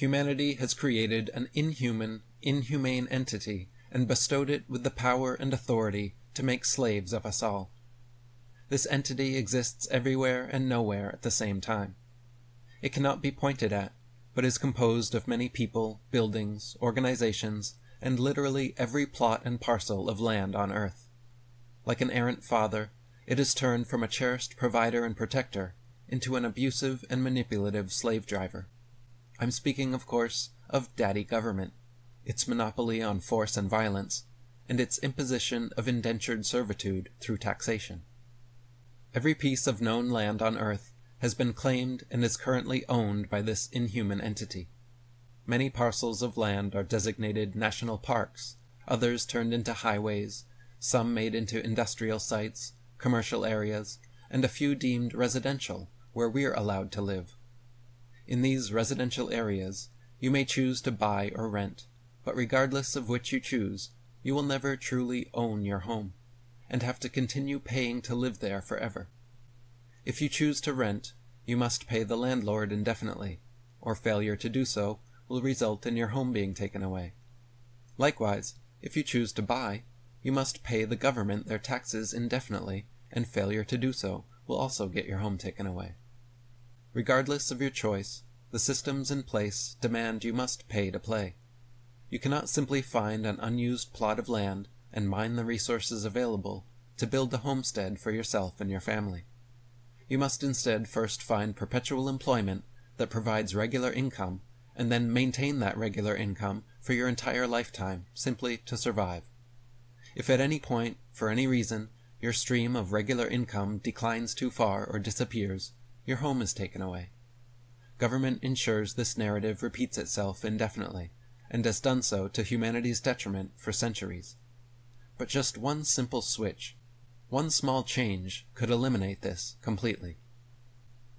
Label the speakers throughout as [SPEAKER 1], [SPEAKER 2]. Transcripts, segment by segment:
[SPEAKER 1] humanity has created an inhuman, inhumane entity and bestowed it with the power and authority to make slaves of us all. This entity exists everywhere and nowhere at the same time. It cannot be pointed at, but is composed of many people, buildings, organizations, and literally every plot and parcel of land on earth. Like an errant father, it is turned from a cherished provider and protector into an abusive and manipulative slave driver. I'm speaking, of course, of daddy government, its monopoly on force and violence, and its imposition of indentured servitude through taxation. Every piece of known land on earth has been claimed and is currently owned by this inhuman entity. Many parcels of land are designated national parks, others turned into highways, some made into industrial sites, commercial areas, and a few deemed residential, where we're allowed to live. In these residential areas, you may choose to buy or rent, but regardless of which you choose, you will never truly own your home, and have to continue paying to live there forever. If you choose to rent, you must pay the landlord indefinitely, or failure to do so will result in your home being taken away. Likewise, if you choose to buy, you must pay the government their taxes indefinitely, and failure to do so will also get your home taken away. Regardless of your choice, the systems in place demand you must pay to play. You cannot simply find an unused plot of land and mine the resources available to build a homestead for yourself and your family. You must instead first find perpetual employment that provides regular income and then maintain that regular income for your entire lifetime simply to survive. If at any point, for any reason, your stream of regular income declines too far or disappears, your home is taken away. Government ensures this narrative repeats itself indefinitely, and has done so to humanity's detriment for centuries. But just one simple switch, one small change could eliminate this completely.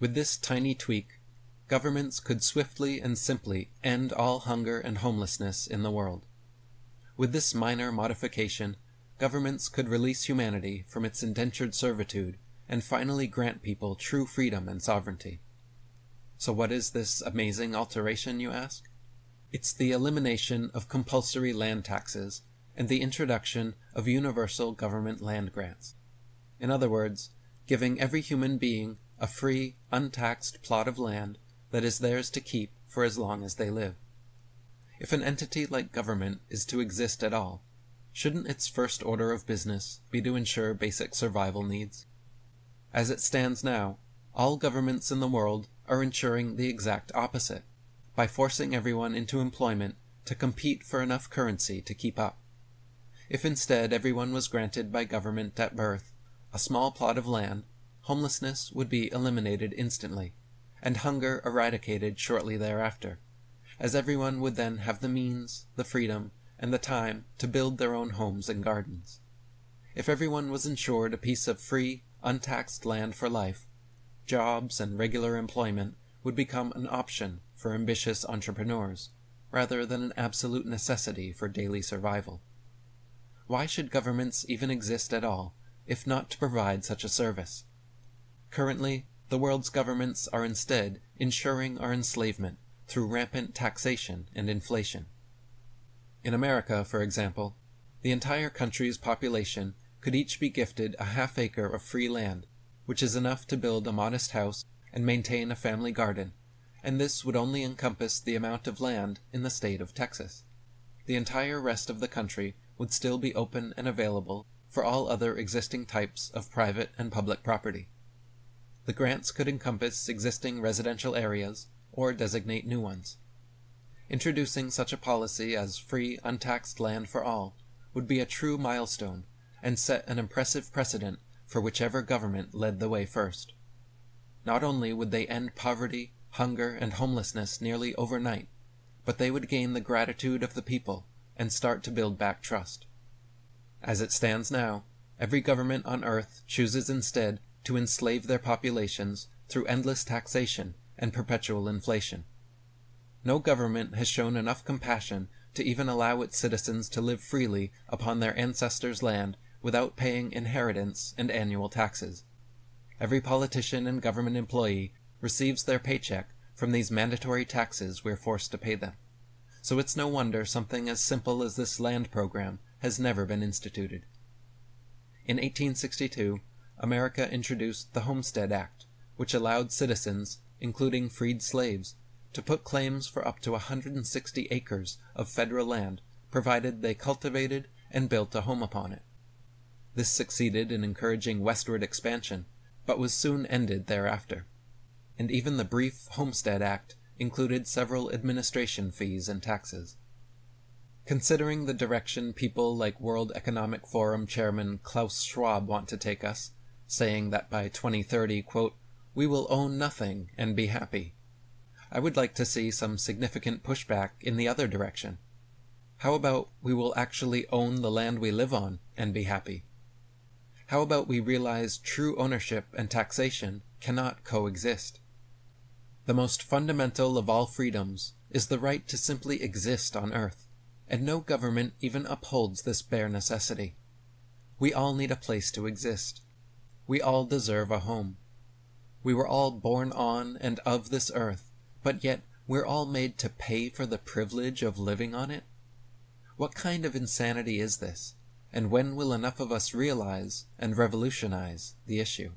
[SPEAKER 1] With this tiny tweak, governments could swiftly and simply end all hunger and homelessness in the world. With this minor modification, governments could release humanity from its indentured servitude and finally grant people true freedom and sovereignty. So what is this amazing alteration, you ask? It's the elimination of compulsory land taxes and the introduction of universal government land grants. In other words, giving every human being a free, untaxed plot of land that is theirs to keep for as long as they live. If an entity like government is to exist at all, shouldn't its first order of business be to ensure basic survival needs? As it stands now, all governments in the world are ensuring the exact opposite, by forcing everyone into employment to compete for enough currency to keep up. If instead everyone was granted by government at birth a small plot of land, homelessness would be eliminated instantly, and hunger eradicated shortly thereafter, as everyone would then have the means, the freedom, and the time to build their own homes and gardens. If everyone was insured a piece of free, untaxed land for life, jobs and regular employment would become an option for ambitious entrepreneurs, rather than an absolute necessity for daily survival. Why should governments even exist at all if not to provide such a service. Currently, the world's governments are instead ensuring our enslavement through rampant taxation and inflation. In America, for example, the entire country's population could each be gifted a half acre of free land, which is enough to build a modest house and maintain a family garden, and this would only encompass the amount of land in the state of Texas. The entire rest of the country would still be open and available for all other existing types of private and public property. The grants could encompass existing residential areas or designate new ones. Introducing such a policy as free, untaxed land for all would be a true milestone and set an impressive precedent for whichever government led the way first. Not only would they end poverty, hunger, and homelessness nearly overnight, but they would gain the gratitude of the people and start to build back trust. As it stands now, every government on earth chooses instead to enslave their populations through endless taxation and perpetual inflation. No government has shown enough compassion to even allow its citizens to live freely upon their ancestors' land without paying inheritance and annual taxes. Every politician and government employee receives their paycheck from these mandatory taxes we're forced to pay them. So it's no wonder something as simple as this land program has never been instituted. In 1862, America introduced the Homestead Act, which allowed citizens, including freed slaves, to put claims for up to 160 acres of federal land provided they cultivated and built a home upon it. This succeeded in encouraging westward expansion, but was soon ended thereafter. And even the brief Homestead Act included several administration fees and taxes. Considering the direction people like World Economic Forum chairman Klaus Schwab want to take us, saying that by 2030, quote, we will own nothing and be happy, I would like to see some significant pushback in the other direction. How about we will actually own the land we live on and be happy? How about we realize true ownership and taxation cannot coexist? The most fundamental of all freedoms is the right to simply exist on earth, and no government even upholds this bare necessity. We all need a place to exist. We all deserve a home. We were all born on and of this earth, but yet we're all made to pay for the privilege of living on it? What kind of insanity is this, and when will enough of us realize and revolutionize the issue?